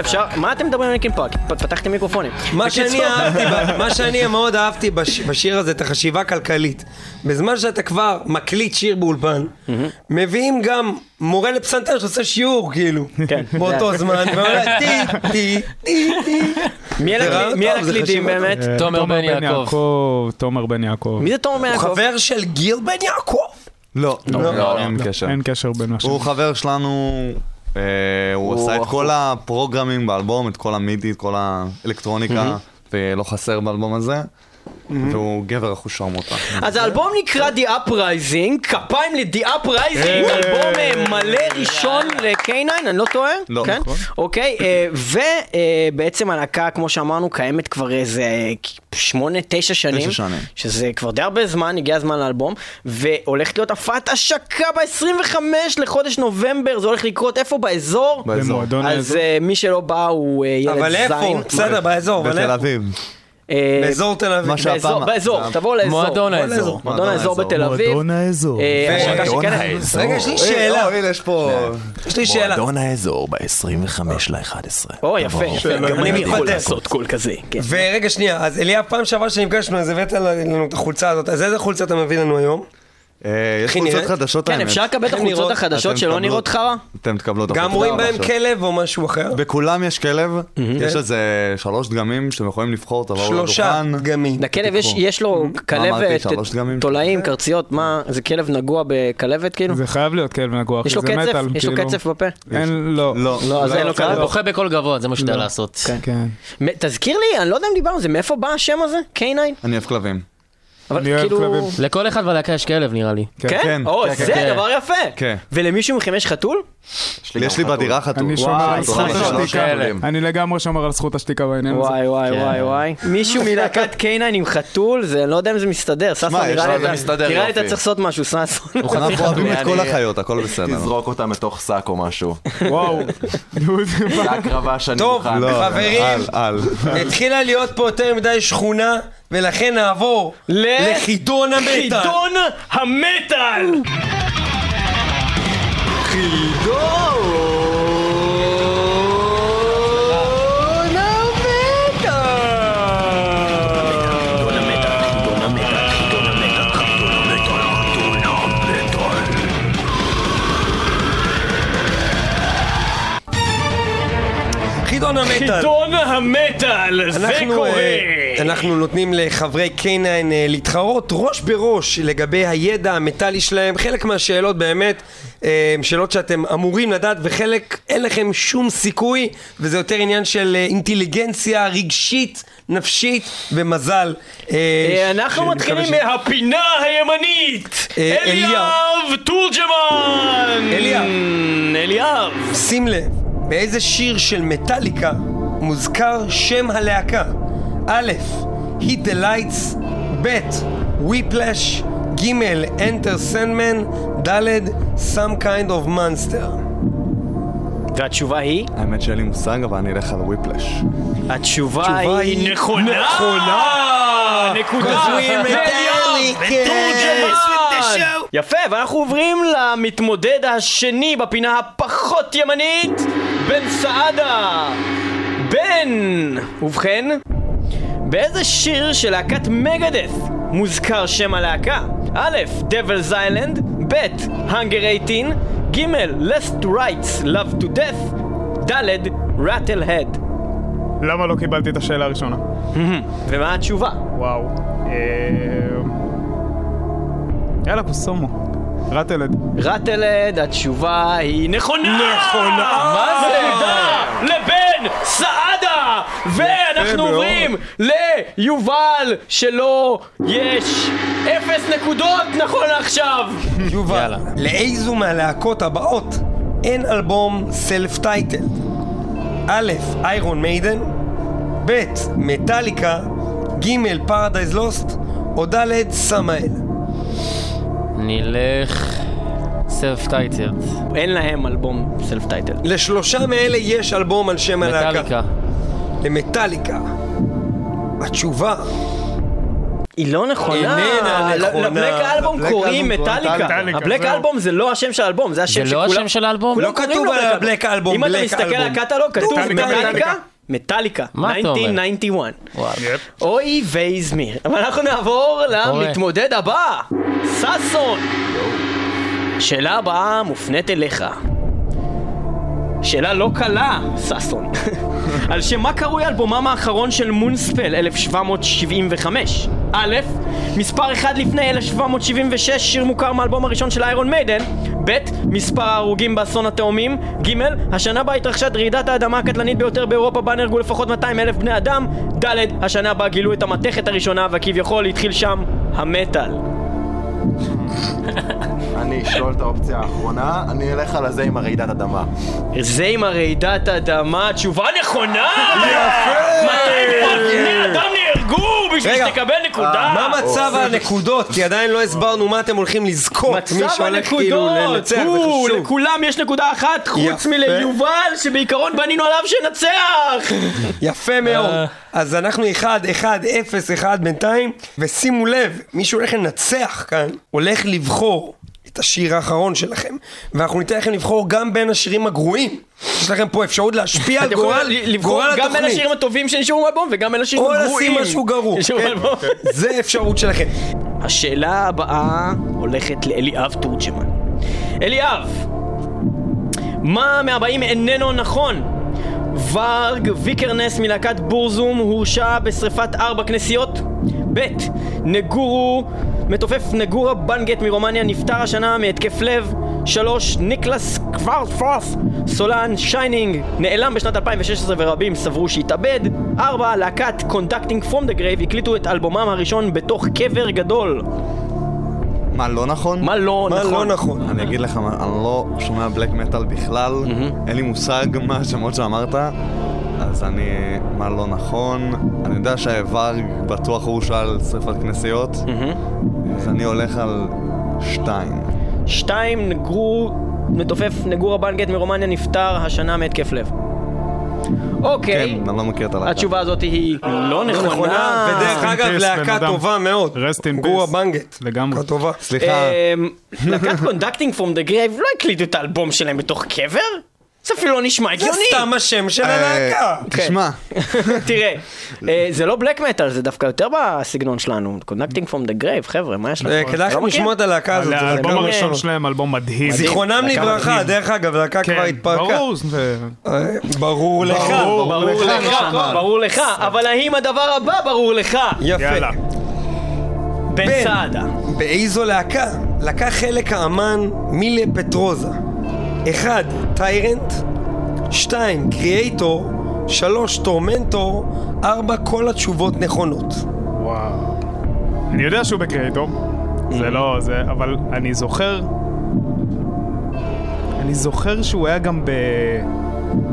אפשר, מה אתם מדברים על לינקין פארק? פתחתם מיקרופונים. מה שאני מה מאוד אהבתי בש- בשיר הזה, את החשיבה הכלכלית. בזמן שאתה כבר מקליט שיר באולפן, מביאים גם מורה לפסנתר שעושה שיעור, כאילו, כן. באותו זמן, ואומר טי, טי, טי, טי. מי אלה זה הקלידים באמת? אה, תומר בן יעקב. תומר בן יעקב. מי זה תומר בן הוא יעקב? חבר של גיל בן יעקב. לא, לא, אין קשר. אין קשר בין השנים. הוא חבר שלנו, הוא הוא עשה את כל הפרוגרמים באלבום, את כל המידי, את כל האלקטרוניקה, ולא חסר באלבום הזה, והוא גבר אחוז שרמוטה. אז האלבום נקרא The Uprising, כפיים ל-The Uprising, אלבום אה, מלא ראשון ל-K9, אני לא טועה? לא, כן? נכון. אוקיי, אה, ובעצם הלהקה, כמו שאמרנו, קיימת כבר איזה שמונה, תשע שנים. שזה כבר די הרבה זמן, הגיע הזמן לאלבום, והולכת להיות הפעת השקה ב-25 לחודש נובמבר, זה הולך לקרות איפה? באזור? באזור. אז. אה, מי שלא בא הוא אה, ילד זין. אבל איפה? בסדר, באזור, בתל? אביב. אה, באזור תל אביב. מה שהפעם- באזור, זה- תבואו לאזור. מועדון האזור. מועדון האזור. בתל אביב. מועדון האזור. אה. רגע, יש לי שאלה. אה, יש פה... יש לי שאלה. מועדון האזור ב-25 ל-11. או, יפה. גם אני יכול מתפתח. לעשות קול כזה. כן. ורגע, שנייה, אז אליה, פעם שעברה שנפגשנו, אז הבאת לנו את החולצה הזאת, אז איזה חולצה אתה מביא לנו היום? אה, יש חולצות? חדשות כן, האמת. אפשר לקבל את החולצות? החדשות שלא נראות חרא? אתם תקבלו את גם החולצות רואים בהם. כלב או משהו אחר? בכולם יש כלב, יש כן. איזה שלוש דגמים שאתם יכולים לבחור, תבואו שלושה לדוכן. דגמים. לכלב יש- לו? כלבת, דגמים? תולעים, קרציות, מה, זה כלב נגוע בכלבת כאילו? זה חייב להיות כלב. יש לו זה? מטאל, יש לו כאילו. קצף בפה? אין, לא. לא. לא, אז אין לו אתה כלב. בוכה בקול גבוה, זה מה שאתה יודע לעשות. כן. תזכיר לי, אני לא יודע אם דיברנו על זה, מאיפה בא השם הזה? K9? אני אוהב כלבים. אבל אני אוהב כאילו... כלבים. לכל אחד בלהקה יש כלב נראה לי. כן? כן, או, כן, זה כן. דבר יפה. כן. ולמישהו מכם יש חתול? יש לי בדירה חתול. אני שומר על זכות השתיקה. אני לגמרי שומר על זכות השתיקה בעניין הזה. וואי וואי כן. וואי וואי. מישהו מלהקת K9 עם חתול, זה אני לא יודע אם זה מסתדר. ששון, יש נראה לי זה אתה- לי. צריך לעשות משהו, ששון. אנחנו אוהבים את כל החיות, הכל בסדר. תזרוק אותם לתוך שק או משהו. וואו. זה הקרבה שאני טוב, מוכן. לא. חברים. התחילה להיות פה יותר מדי שכונה, ולכן נעבור ל... לחידון המטאל. חידון המטאל! חידון המטאל! חידון המטאל! זה אה, קורה! אנחנו נותנים לחברי K9 אה, להתחרות ראש בראש לגבי הידע המטאלי שלהם. חלק מהשאלות באמת, אה, שאלות שאתם אמורים לדעת, וחלק אין לכם שום סיכוי, וזה יותר עניין של אה, אינטליגנציה רגשית, נפשית ומזל. אנחנו מתחילים מהפינה הימנית. אליאב תורג'מן. אליאב. אליאב. שים לב, באיזה שיר של מטאליקה מוזכר שם הלהקה? א', Hit the Lights, ב', Whiplash, ג', Enter Sandman, ד', Some Kind of Monster. והתשובה היא? האמת שאין לי מושג, אבל אני אלך על וויפלש. התשובה היא נכונה. נכונה. נקודה. ותורג'מן. יפה, ואנחנו עוברים למתמודד השני בפינה הפחות ימנית, בן סעדה. בן! ובכן, באיזה שיר של להקת מגדף מוזכר שם הלהקה? א', Devil's Island, ב', Hunger 18, ג', Lest Rights, Love to Death, ד', Rattlehead. למה לא קיבלתי את השאלה הראשונה? ומה התשובה? וואו. אה, יאללה, פוסומו. רטלד. רטלד, התשובה היא נכונה! נכונה! מה זה? נקודה לבן סעדה! ואנחנו. עוברים ליובל שלו יש אפס נקודות נכון לעכשיו! יובל. לאיזו מהלהקות הבאות אין אלבום סלף טייטל? א', Iron Maiden, ב', מטאליקה, ג', Paradise Lost, או ד', Samael. נלך... Self titled. אין להם אלבום self title. לשלושה מאלה יש אלבום על שם הלהקה. מטאליקה. למטאליקה. התשובה, היא לא נכונה. איננה ל- נכונה. לבלק אלבום קוראים מטאליקה. ה Black זהו. Album זה לא השם של האלבום, זה השם זה שכולם... לא השם של האלבום? לא כתוב על ה Black Album, אם אתה מסתכל על. הקטלוג, כתוב מטאליקה. מטאליקה, מטאליקה, מה אתה אומר? 1991. וואו. יפ. אוי ויזמיר. אבל אנחנו נעבור למתמודד הבא, ששון. שאלה הבאה מופנית אליך. שאלה לא קלה, ששון. על שם מה קרוי אלבומם האחרון של מונספל 1775? א', מספר אחד לפני 1776, שיר מוכר מהאלבום הראשון של איירון מיידן. ב', מספר ההרוגים באסון התאומים. ג', השנה בה התרחשה רעידת האדמה הקטלנית ביותר באירופה בה נהרגו לפחות 200 אלף בני אדם. ד', השנה בה גילו את המתכת הראשונה וכביכול התחיל שם המטאל. אני אשלול את האופציה האחרונה, אני אלך על הזה עם הרעידת אדמה. זה עם הרעידת אדמה, תשובה נכונה! יפה! 200 בני אדם נהרגו בשביל שתקבל נקודה! מה מצב הנקודות? כי עדיין לא הסברנו מה אתם הולכים לזכות. מצב כאילו הנקודות! לכולם יש נקודה אחת, חוץ. מליובל שבעיקרון בנינו עליו שנצח! יפה מאוד. אז אנחנו 1, 1, 0, 1 בינתיים, ושימו לב, מי שהולך לנצח כאן, הולך לבחור את השיר האחרון שלכם, ואנחנו ניתן לכם לבחור גם בין השירים הגרועים. יש לכם פה אפשרות להשפיע על גורל לבחור גורל גם בין התוכנית. השירים הטובים שנשארו באלבום וגם בין השירים או הגרועים. לשים משהו גרוע. כן? זה אפשרות שלכם. השאלה הבאה הולכת לאליאב תורג'מן. אליאב, מה מהבאים איננו נכון? ורג ויקרנס מלהקת Burzum הורשע בשריפת ארבע כנסיות? ב' נגורו, מתופף Negură Bunget מרומניה נפטר השנה מהתקף לב? שלוש ניקלס קוורפורת' סולן Shining נעלם בשנת 2016 ורבים סברו שהתאבד? ארבע להקת Conducting from the Grave הקליטו את אלבומם הראשון בתוך קבר גדול מה לא נכון? מה לא מה נכון? לא נכון? אני אגיד לך, מה, אני לא שומע בלק מטאל בכלל, אין לי מושג מה השמות שאמרת, אז אני... מה לא נכון? אני יודע שהאיבר בטוח הוא שאל שרפת כנסיות, אז אני הולך על שתיים. שתיים, נגרו, מתופף נגורה בנגט מרומניה נפטר השנה מהתקף לב. אוקיי, כן, אני לא מכיר את הלהקה. התשובה הזאת היא לא לא נכונה. ודרך אגב, להקה. טובה מאוד. Rest in גורה peace. Bunget. לגמרי. להקה טובה. סליחה, אמ, להקת Conducting from the Grave לא הקליטו את האלבום שלהם בתוך קבר? זה אפילו לא נשמע זה הגיוני. סתם השם של אה, הלהקה. תשמע, תראה, אה, זה לא black metal, זה דווקא יותר בסגנון שלנו. Conducting from the Grave, חבר'ה, מה יש אה, לך? כדאי לכם לשמוע את הלהקה הזאת. זה האלבום הראשון. שלהם, אלבום מדהים. זיכרונם לברכה. דרך אגב, להקה כבר כן, התפרקה. ברור. זה- לך. ברור לך, נשמה. ברור לך, אבל האם הדבר הבא ברור לך? יפה. בן. סעדה. באיזו להקה? לקח חלק האמן מילה פטרוזה. 1. טיירנט 2. קריאייטור 3. טורמנטור 4. כל התשובות נכונות. וואו. אני יודע שהוא בקריאייטור. זה לא זה, אבל אני זוכר... אני זוכר שהוא היה גם ב...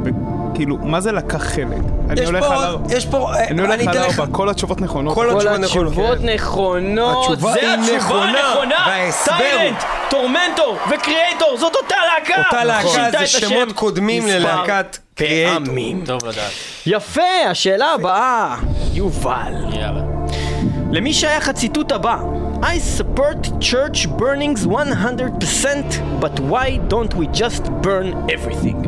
ב- כאילו, מה זה לקח חלק? אני יש הולך על ארבע. יש פה, אה, אני הולך על אתן לך. ארבע, כל התשובות נכונות. כל התשובות נכונות. התשובה זה התשובה נכונה, הנכונה, טיילנט, טורמנטור וקריאייטור, זאת אותה להקה! אותה להקה, שינתה זה שמות קודמים ללהקת. פעמים. טוב לדעת. יפה, השאלה הבאה, יובל. יאללה. למי שייך הציטוט הבא? I support church burnings 100% but why don't we just burn everything?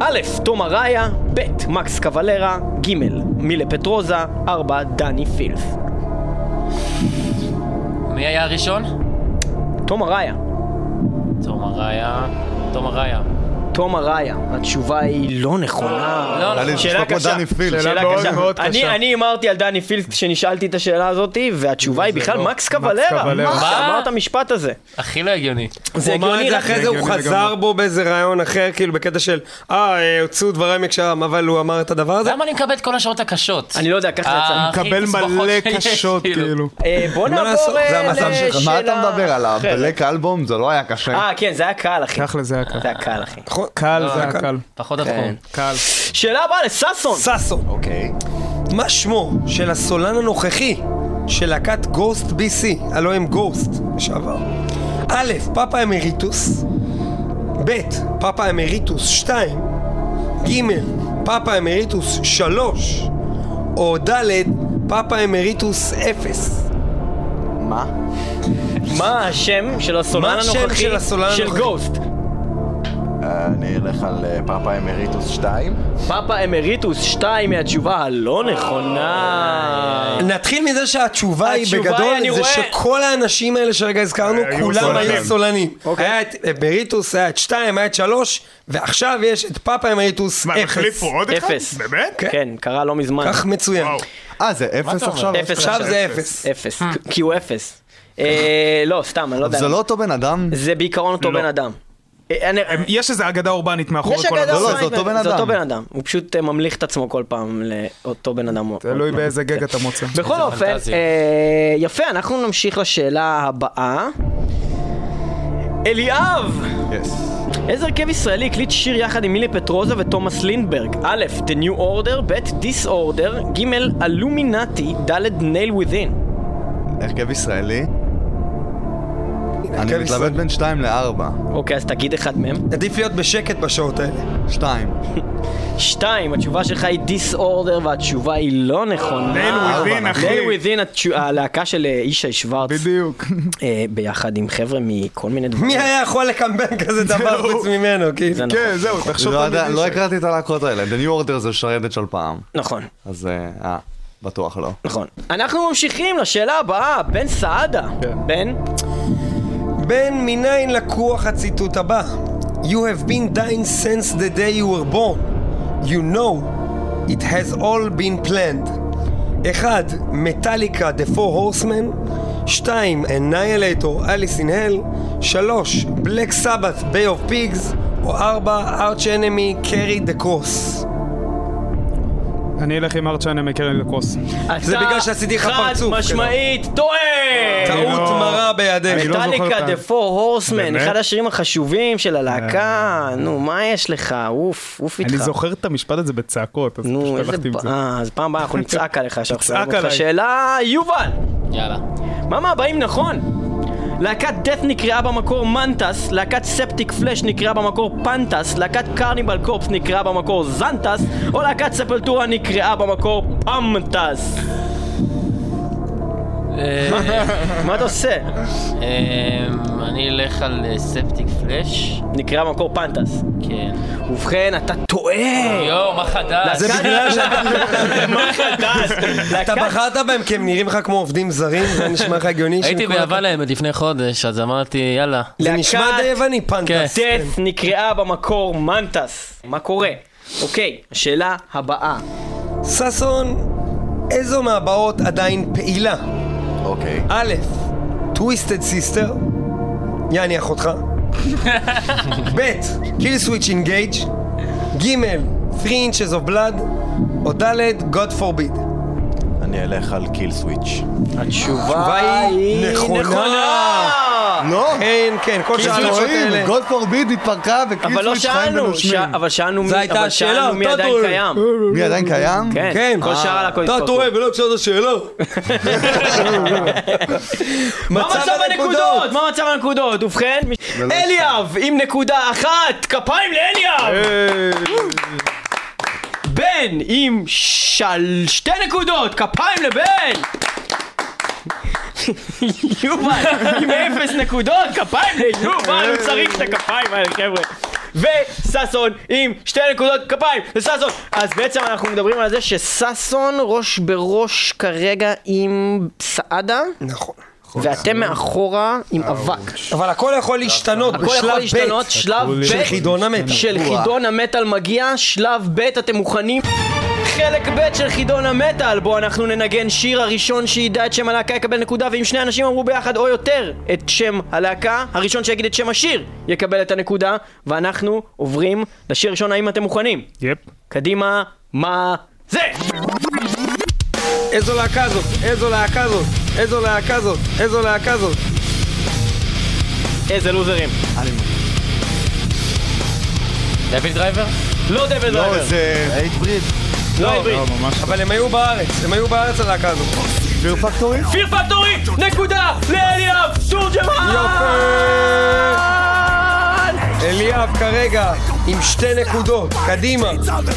א', תום אריה, ב', מקס קבלרה, ג', מילה פטרוזה, 4, דני פילס. מי היה הראשון? תום אריה. תום אריה. תום אריה. תום אריה. התשובה היא לא נכונה. לא, נכון. שאלה קשה. פילד. שאלה אני, קשה. אני הימרתי על דני פילס כשנשאלתי את השאלה הזאתי, והתשובה היא בכלל. מקס קבלרה. קבלרה. מה? שאמר את המשפט הזה. הכי לא הגיוני. זה הוא אמר הגיוני זה רק... אחרי זה, הוא הגיוני חזר לגמרי. בו באיזה רעיון אחר, כאילו בקטע של, אה, אה, הוציאו דברים מקשרם, אבל הוא אמר את הדבר הזה. למה אני מקבל את כל השעות הקשות? אני לא יודע, ככה אה, יצא. הכי מקבל תסבוכות מלא שיש, קשות, כאילו. אה, בוא מה נעבור לעשות? זה אה, המצב שלך. לשאלה מה אתה מדבר על אחרת. הבלק אלבום? זה לא היה קשה. אה, כן, זה היה קל, אחי. תכל'ס זה היה קל. זה היה קל, אחי. נכון? קל זה היה קל. קל. פחות כן. התחום. קל. שאלה הבאה לששון. ששון. אוקיי. מה שמו של הסולן הנוכחי של להקת Ghost BC, הלוא הם Ghost לשעבר? א', Papa Emeritus, ב', Papa Emeritus 2, ג', Papa Emeritus 3, או ד', Papa Emeritus 0. מה? מה השם של הסולן הנוכחי של? Ghost? אה, אני אלך על אה, Papa Emeritus 2. Papa Emeritus 2 היא התשובה הלא נכונה. נתחיל מזה שהתשובה היא בגדול, זה שכל האנשים האלה שרגע הזכרנו, היו כולם. היו סולנים. אוקיי. היה את אמריטוס, היה את 2, היה את 3, ועכשיו יש את פאפה אמריטוס מה, הם 0. החליפו עוד אחד? אפס. באמת? כן, קרה לא מזמן. כך מצוין. אה, זה אפס אתה עכשיו? אומר? אפס עכשיו. זה אפס. אפס, כי הוא אפס. אה, לא, סתם, אני לא יודע. זה לא אותו בן אדם? זה בעיקרון אותו לא. בן אדם. אה, אני- יש איזה אגדה אורבנית מאחורי כל אגדה לא, לא, זה אותו בן זה אותו אדם. בן אדם. הוא פשוט אה, ממליך את עצמו כל פעם לאותו בן אדם. תלוי באיזה גג אתה מוצא. בכל אופן. אה, יפה, אנחנו נמשיך לשאלה הבאה. אליאב! איזה הרכב ישראלי הקליט שיר יחד עם מילי פטרוזה ותומאס לינדברג? א', The New Order, ב', Disorder, ג', אלומינטי, ד', Nail Within. הרכב ישראלי? אני מתלבט. בין 2 ל-4. אוקיי, אז תגיד אחד מהם. עדיף להיות בשקט בשעות האלה. 2. שתיים, התשובה שלך היא Disorder והתשובה היא לא נכונה. Nail Within, אחי. Nail Within, התשו- הלהקה של אה, ישי שוורץ, בדיוק. אה, ביחד עם חבר'ה מכל מיני דברים. מי היה יכול לקמבן כזה דבר. חוץ ממנו, כאילו? זה נכון. כן, זהו, תחשוב לא תמיד לא איש- הכרתי את הלהקות האלה. The New Order זה שרדת של פעם. נכון. אז אה, אה, בטוח לא. נכון. אנחנו ממשיכים לשאלה הבאה, בן סעדה. כן. בן? בן מניין לקוח הציטוט הבא? You have been dying since the day you were born. You know it has all been planned. 1. מטאליקה The Four Horsemen 2. Annihilator Alice in Hell 3. Black Sabbath Bay of Pigs או 4. Arch Enemy Carry the Cross אני אלך עם ארצ'אנה מקרן לקרוס. זה בגלל שעשיתי לך פרצוף, חד משמעית טועה! טעות לא- מרה בידיך לא מטאליקה, את ה- The Four Horsemen, באמת? אחד השירים החשובים של הלהקה, נו, מה יש לך? עוף, עוף איתך. אני זוכר את המשפט הזה בצעקות, אז נו, פשוט. הלכתי עם זה. אה, אז פעם הבאה אנחנו נצעק עליך שאנחנו אותך עליי. שאלה, יובל! יאללה. מה מהבאים נכון? להקת Death נקראה במקור Mantas, להקת Septic Flesh נקראה במקור Pantas, להקת Cannibal Corpse נקראה במקור Zantas, או להקת Sepultura נקראה במקור Famtas. אה, מה אתה עושה? אה, אני אלך על אה, ספטיק פלאש. נקרא במקור פנטס. כן. ובכן, אתה טועה! יואו, מה חדש? זה בגלל שאתה מה חדש? אתה בחרת בהם כי הם נראים לך כמו עובדים זרים, זה נשמע לך הגיוני? הייתי ביוון האמת לפני חודש, אז אמרתי, יאללה. זה נשמע די יווני, פנטס. טף נקראה במקור מנטס. מה קורה? אוקיי, השאלה הבאה. ששון, איזו מהבאות עדיין פעילה? אוקיי. א', Twisted Sister, יעני אחותך. ב', Killswitch Engage, ג', 3 inches of blood, או ד', God forbid. אני אלך על Killswitch. התשובה היא נכונה. לא, כן, כן, כל רואים, האלה. God Forbid התפרקה אבל לא ו Kill חיים ונושמים. אבל שאלנו מי- הייתה אבל השאלה, שאלנו מי אתה עדיין. קיים. מי עדיין קיים? כן, כן. כל שאר הלהקות אתה התפרקו. טועה ולא הקשבת שאלה. מה מצב הנקודות? מה מצב הנקודות? ובכן, אליאב עם נקודה אחת, כפיים לאליאב! בן עם של שתי נקודות, כפיים לבן! יובל עם אפס נקודות, כפיים ליובל, הוא צריך את הכפיים האלה חבר'ה וששון עם שתי נקודות כפיים לששון אז בעצם אנחנו מדברים על זה שששון ראש בראש כרגע עם סעדה נכון. ואתם מאחורה עם אבק אבל הכל יכול להשתנות הכל יכול בשלב להשתנות, ב' שלב ב' של חידון המטא. של חידון המטאל מגיע, שלב ב', אתם מוכנים? חלק ב' של חידון המטאל, בו אנחנו ננגן שיר הראשון שידע את שם הלהקה יקבל נקודה, ואם שני אנשים אמרו ביחד או יותר את שם הלהקה, הראשון שיגיד את שם השיר יקבל את הנקודה, ואנחנו עוברים לשיר הראשון, האם אתם מוכנים? Yep. קדימה, מה זה? איזו להקה זאת? איזו להקה זאת? איזו להקה זאת? איזו להקה זאת? איזה לוזרים. DevilDriver? לא Devil לא, Driver, זה... Hatebreed. לא Hatebreed. לא, ממש. אבל הם היו בארץ, הם היו בארץ הלהקה הזאת. Fear Factory? Fear Factory, נקודה לאליאב תורג'מן! אליאב כרגע עם שתי נקודות, קדימה.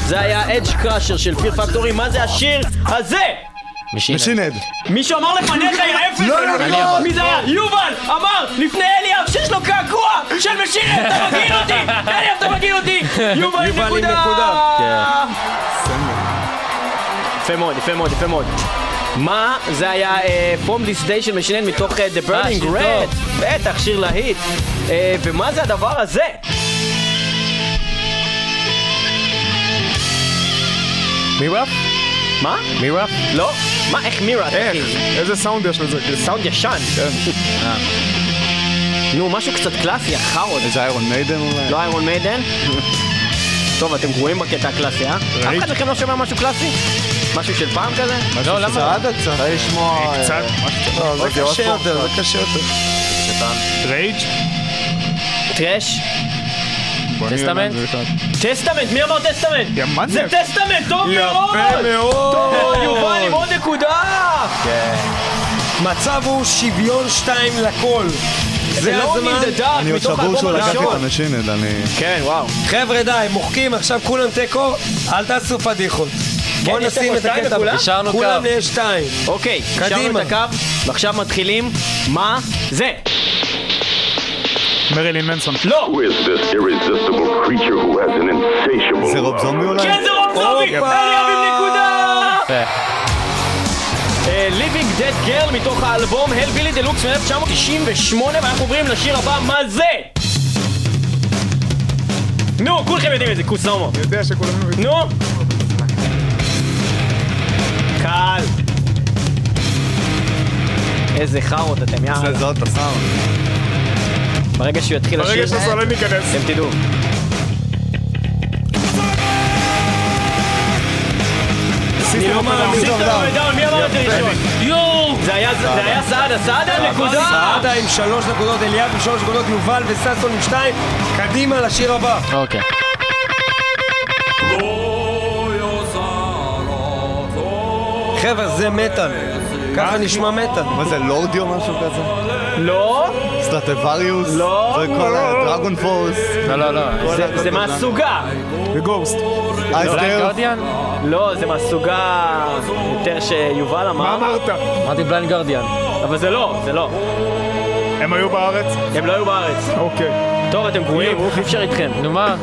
זה היה Edgecrusher של Fear Factory, מה זה השיר הזה? Machine Head. מישהו אמר לפניך יא אפס? לא נכון! מי זה היה? יובל אמר לפני אליאב שיש לו קעקוע של Machine Head, אתה מגעיל אותי! אליאב אתה מגעיל אותי! יובל עם נקודה! נקודה. יפה מאוד, יפה מאוד, יפה מאוד. מה זה היה אה, From This Day של Machine Head מתוך אה, The Burning שיר Red? בטח, שיר להיט. אה, ומה זה הדבר הזה? מיראפ? מה? מיראפ? לא? מה, איך מירה? איך? איזה סאונד יש לזה? סאונד ישן. כן. נו, משהו קצת קלאסי, החארות. איזה איירון מיידן אולי? לא איירון מיידן? טוב, אתם גרועים בקטע הקלאסי, אה? אף? אחד מכם לא שומע משהו קלאסי? משהו של פעם כזה? לא, למה? סעדה קצת. אפשר לשמוע... אה, קצת, משהו לא, זה אוקיי, עוד קשה. יותר, זה קשה יותר. רייג'? טרש? טסטמנט? טסטמנט, מי אמר טסטמנט? יא, זה? טסטמנט, טוב מאוד! יפה מאוד. טוב מאוד, יובל עם עוד נקודה! מצב הוא שוויון שתיים לכל. זה לא dark אני עוד שבור שהוא לקח את. המשינד, אני... כן, וואו. חבר'ה די, מוחקים עכשיו כולם תיקו, אל תעשו פדיחות. בואו כן, יש נשים את הקטע. כולם. נהיה שתיים. אוקיי, קדימה. את הקו, ועכשיו מתחילים. מה זה? מרילין מנסון. לא! Who is this irresistible creature who has an insatiable זה רוב זומבי אולי? כן, זה רוב זומבי! אליאב עם נקודה! יפה. Living Dead Girl מתוך האלבום Hellbilly Deluxe מ-1998 ואנחנו עוברים לשיר הבא, מה זה? נו, כולכם יודעים את זה, קוסומו. אני יודע שכולם... נו! קל. איזה חארות אתם, זה יאללה. זאת הסאונד. ברגע שהוא יתחיל לשיר, ברגע שהסולן ייכנס. אתם תדעו. לא מי אמר את ראשון? יואו! זה היה סעדה, סעדה, נקודה! סעדה עם שלוש נקודות, אליאב עם שלוש נקודות, יובל וששון עם שתיים. קדימה לשיר הבא. אוקיי. חבר'ה, זה מטאל. ככה נשמע מטאל. מה זה, Lordi או משהו כזה? לא, Stratovarius? לא. זה כל ה DragonForce? לא, לא, לא. זה- זה מהסוגה. ו Ghost. Iced Blind Earth? Guardian? לא, זה מהסוגה יותר שיובל מה אמר. אמרת? אמרתי Blind Guardian. אבל זה לא, זה לא. הם היו בארץ? הם לא היו בארץ. אוקיי. טוב, אתם גרועים, אי אפשר איתכם. נו מה?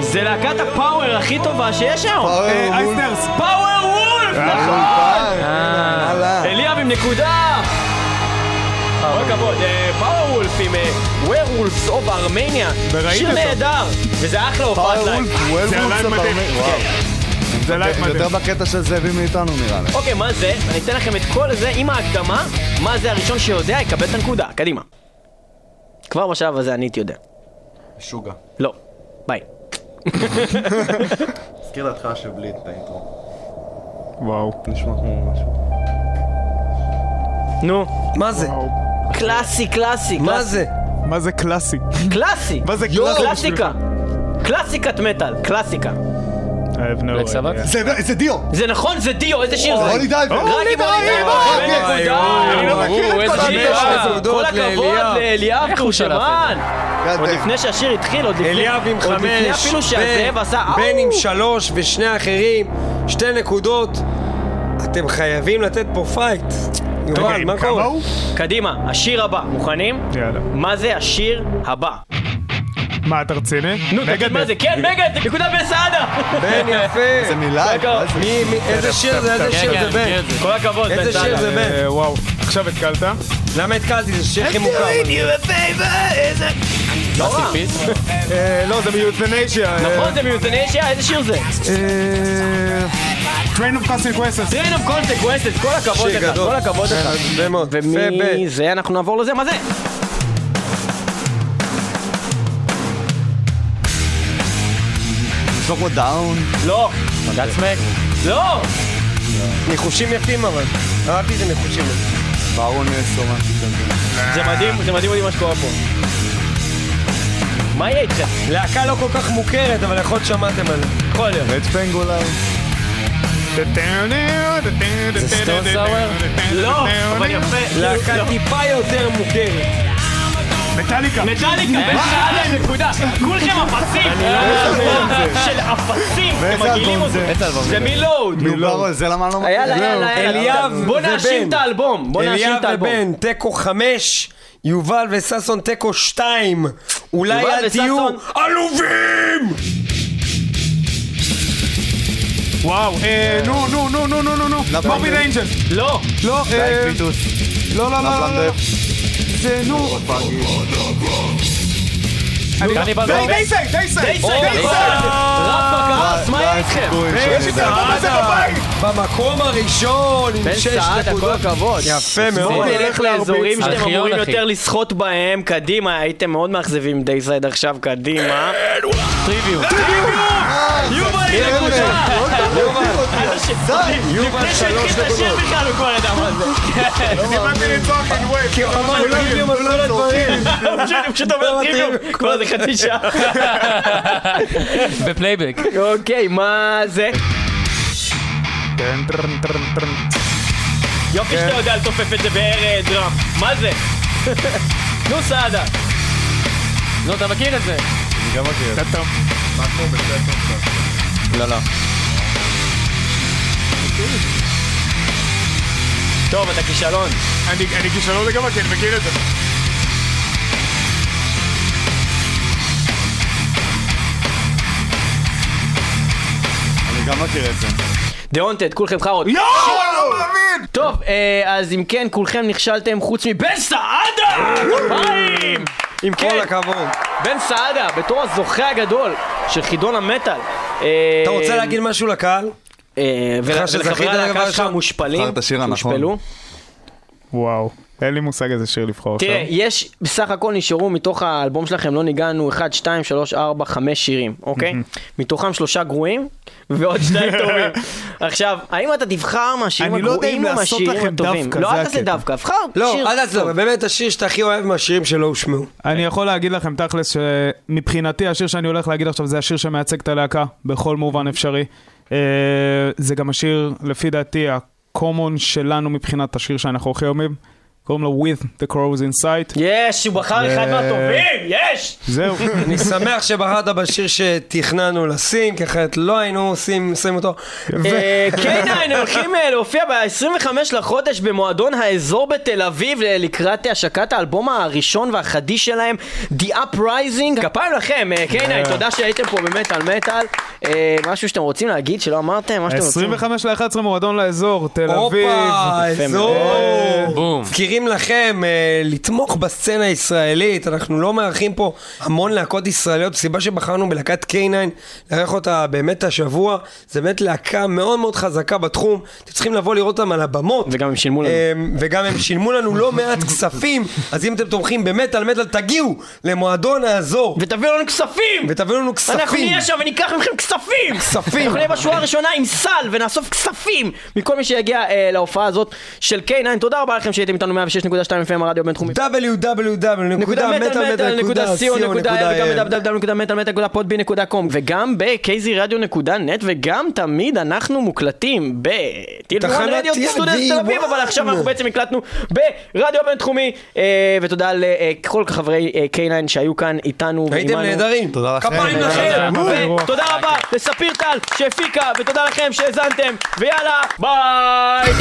זה להקת ה power הכי טובה שיש היום. אה, אייסטרס. Powerwolf! נכון! אה, עם נקודה! כל הכבוד, Powerwolf עם Werewolves of Armenia. שיר. נהדר, וזה אחלה הופעת live. זה live מדהים. זה live מדהים. יותר בקטע של זאבים מאיתנו נראה לי. אוקיי, מה זה? אני אתן לכם את כל זה עם ההקדמה, מה זה הראשון שיודע יקבל את הנקודה. קדימה. כבר בשלב הזה אני הייתי יודע. שוגה. לא. ביי. הזכיר להתחלה של בלי את האינטרו. וואו. נשמע כמו משהו. נו. מה זה? קלאסי, קלאסי. מה. זה? מה זה קלאסי? קלאסי. מה זה קלאסי קלאסיקה. קלאסיקת מטאל, קלאסיקה. זה זה Dio! זה נכון, זה Dio, איזה שיר זה? Holy Diver! לא מכיר את כל הכבוד לאליאב. תורג'מן. עוד. לפני שהשיר התחיל, עוד לפני... אליאב עם חמש, אפילו שהזאב בן-. עם שלוש ושני האחרים, שתי נקודות. אתם חייבים לתת פה fight. רגע, מה קורה? קדימה, השיר הבא. מוכנים? יאללה. מה זה השיר הבא? מה, אתה רציני? נו, תגיד מה זה? כן, Megadeth! נקודה בן סעדה! בן יפה. זה מ live? מה זה? מי- מי- איזה שיר זה? איזה כן, שיר כן, זה בן? זה. כל הכבוד, בן איזה שיר סעדה. זה בן? אה, וואו. עכשיו התקלת? למה התקלתי? זה שיר הכי מוכר. לא רע. אה, לא, זה מ Youthanasia. נכון, זה מ Youthanasia? איזה שיר זה? Train of Consequences. Train of Consequences, כל הכבוד לך, גדול. כל הכבוד לך. יפה מאוד. ומזה אנחנו נעבור לזה, מה זה? כמו Down. לא, Godsmack? לא! ניחושים יפים אבל. אהבתי את הניחושים. Baroness או משהו כזה. זה מדהים, זה מדהים אותי מה שקורה פה. מה יהיה איתכם? להקה לא כל כך מוכרת, אבל יכול להיות שמעתם עליה. יכול להיות. Red Fang אולי? זה Stone Sour? לא, אבל יפה. להקה לא. טיפה יותר מוכרת. מטאליקה. מטאליקה, סעדה עם נקודה. כולכם אפסים. של אפסים. אתם ואיזה מגעילים אלבום אותו. זה? איזה אלבום זה זה? מילואוד. ברור, זה למה לא? יאללה, יאללה, יאללה. אליאב בוא נאשים ובן. את האלבום. בוא נאשים אליאב את האלבום. ובן, תיקו חמש, יובל וששון תיקו שתיים. אולי יובל אל תהיו. עלובים! וואו. אה, נו, נו, נו, נו, נו, נו, נו. לפלנדר. מורביד אנג'ל. לא. לא, אה, קליטוס. לא, לא, לא, לא, לא. לפלנדר. זה נו. קניבל די, דייסי. דייסי, דייסי. דייסי. רב בגרס, מה איתכם? יש לי את זה בבית. במקום הראשון עם בן שש סעדה, כל נקודות. הכבוד. יפה מאוד. בואו נלך לאזורים שאתם אמורים. יותר לשחות בהם, קדימה, הייתם מאוד מאכזבים עם דייסייד עכשיו, קדימה. טריוויו. יובל שלוש נקודות. מה באתי לצעוק עם vibe. כי הוא אמר Trivium על כל הדברים. הוא פשוט- אומר Trivium, כבר זה חצי שעה. בפלייבק. אוקיי, מה זה? יופי שאתה יודע לתופף את זה ב air drum. מה זה? נו סעדה. נו, אתה מכיר את זה? אני גם מכיר. אתה טוב. לא, לא. טוב, אתה כישלון. אני אני כישלון לגמרי, כי אני מכיר את זה. אני גם מכיר את זה. דאונטד, כולכם חארות. יואו, לא מאמין! טוב, אה, אז אם כן, כולכם נכשלתם חוץ מבן סעדה! כפיים! אם כל כן, הכבוד. בן סעדה, בתור הזוכה הגדול של חידון המטאל. אה, אתה רוצה להגיד משהו לקהל? אה, ולחברי הלהקה שלך השיר הנכון. הושפלו. וואו. אין לי מושג איזה שיר לבחור עכשיו. תראה, יש, בסך הכל נשארו מתוך האלבום שלכם, לא ניגענו 1, 2, 3, 4, 5 שירים, אוקיי? מתוכם שלושה גרועים, ועוד שניים טובים. עכשיו, האם אתה תבחר מהשירים לא הגרועים או מהשירים הטובים? לא, אל תעשה. דווקא, הבחר לא, שיר אל תעצור, טוב. באמת השיר שאתה הכי אוהב מהשירים שלא הושמעו. אני יכול להגיד לכם תכלס שמבחינתי השיר שאני הולך להגיד עכשיו זה השיר שמייצג את הלהקה בכל מובן אפשרי. אה, זה גם השיר לפי דעתי הקומון שלנו מבחינת השיר שאנחנו הכי אוהבים. קוראים לו With the Crows in Sight. יש, הוא בחר אחד מהטובים, יש! זהו. אני שמח שבחרת בשיר שתכננו לשים, כי אחרת לא היינו עושים, שמים אותו. ו- אה, קייניים הולכים אה, להופיע ב-25 לחודש במועדון האזור בתל אביב לקראת השקת האלבום הראשון והחדיש שלהם, The Uprising. כפיים לכם, אה, קייניים, תודה שהייתם פה במטאל מטאל. אה, משהו שאתם רוצים להגיד שלא אמרתם? מה שאתם רוצים? 25 ל-11 מועדון לאזור, תל אביב. הופה, אזור. מזכירים לכם אה, לתמוך בסצנה הישראלית, אנחנו לא מארחים פה המון להקות ישראליות, הסיבה שבחרנו בלהקת K9, לארח אותה באמת השבוע, זה באמת להקה מאוד מאוד חזקה בתחום, אתם צריכים לבוא לראות אותם על הבמות. וגם הם שילמו לנו. אה, וגם הם שילמו לנו לא מעט כספים, אז אם אתם תומכים במטאל מטאל, תגיעו למועדון האזור, ותביאו לנו כספים! ותביאו לנו כספים. אנחנו נהיה שם וניקח מכם כספים! כספים. אנחנו נהיה בשורה הראשונה עם סל ונאסוף כספים מכל מי שיגיע אה, להופעה הזאת של K9. תודה רבה לכם שהייתם איתנו 106.2 FM הרדיו הבינתחומי. www.מטאלמטאל.co.il וגם ב-kzradio.net וגם תמיד אנחנו מוקלטים בטילבון תחנת סטודנט אביב אבל. עכשיו אנחנו בעצם הקלטנו ברדיו הבינתחומי אה, ותודה לכל חברי אה, K9 שהיו כאן איתנו הייתם ועימנו. לכם. נהדרים. תודה לכם. ותודה רבה לספיר טל שהפיקה ותודה לכם שהאזנתם ויאללה ביי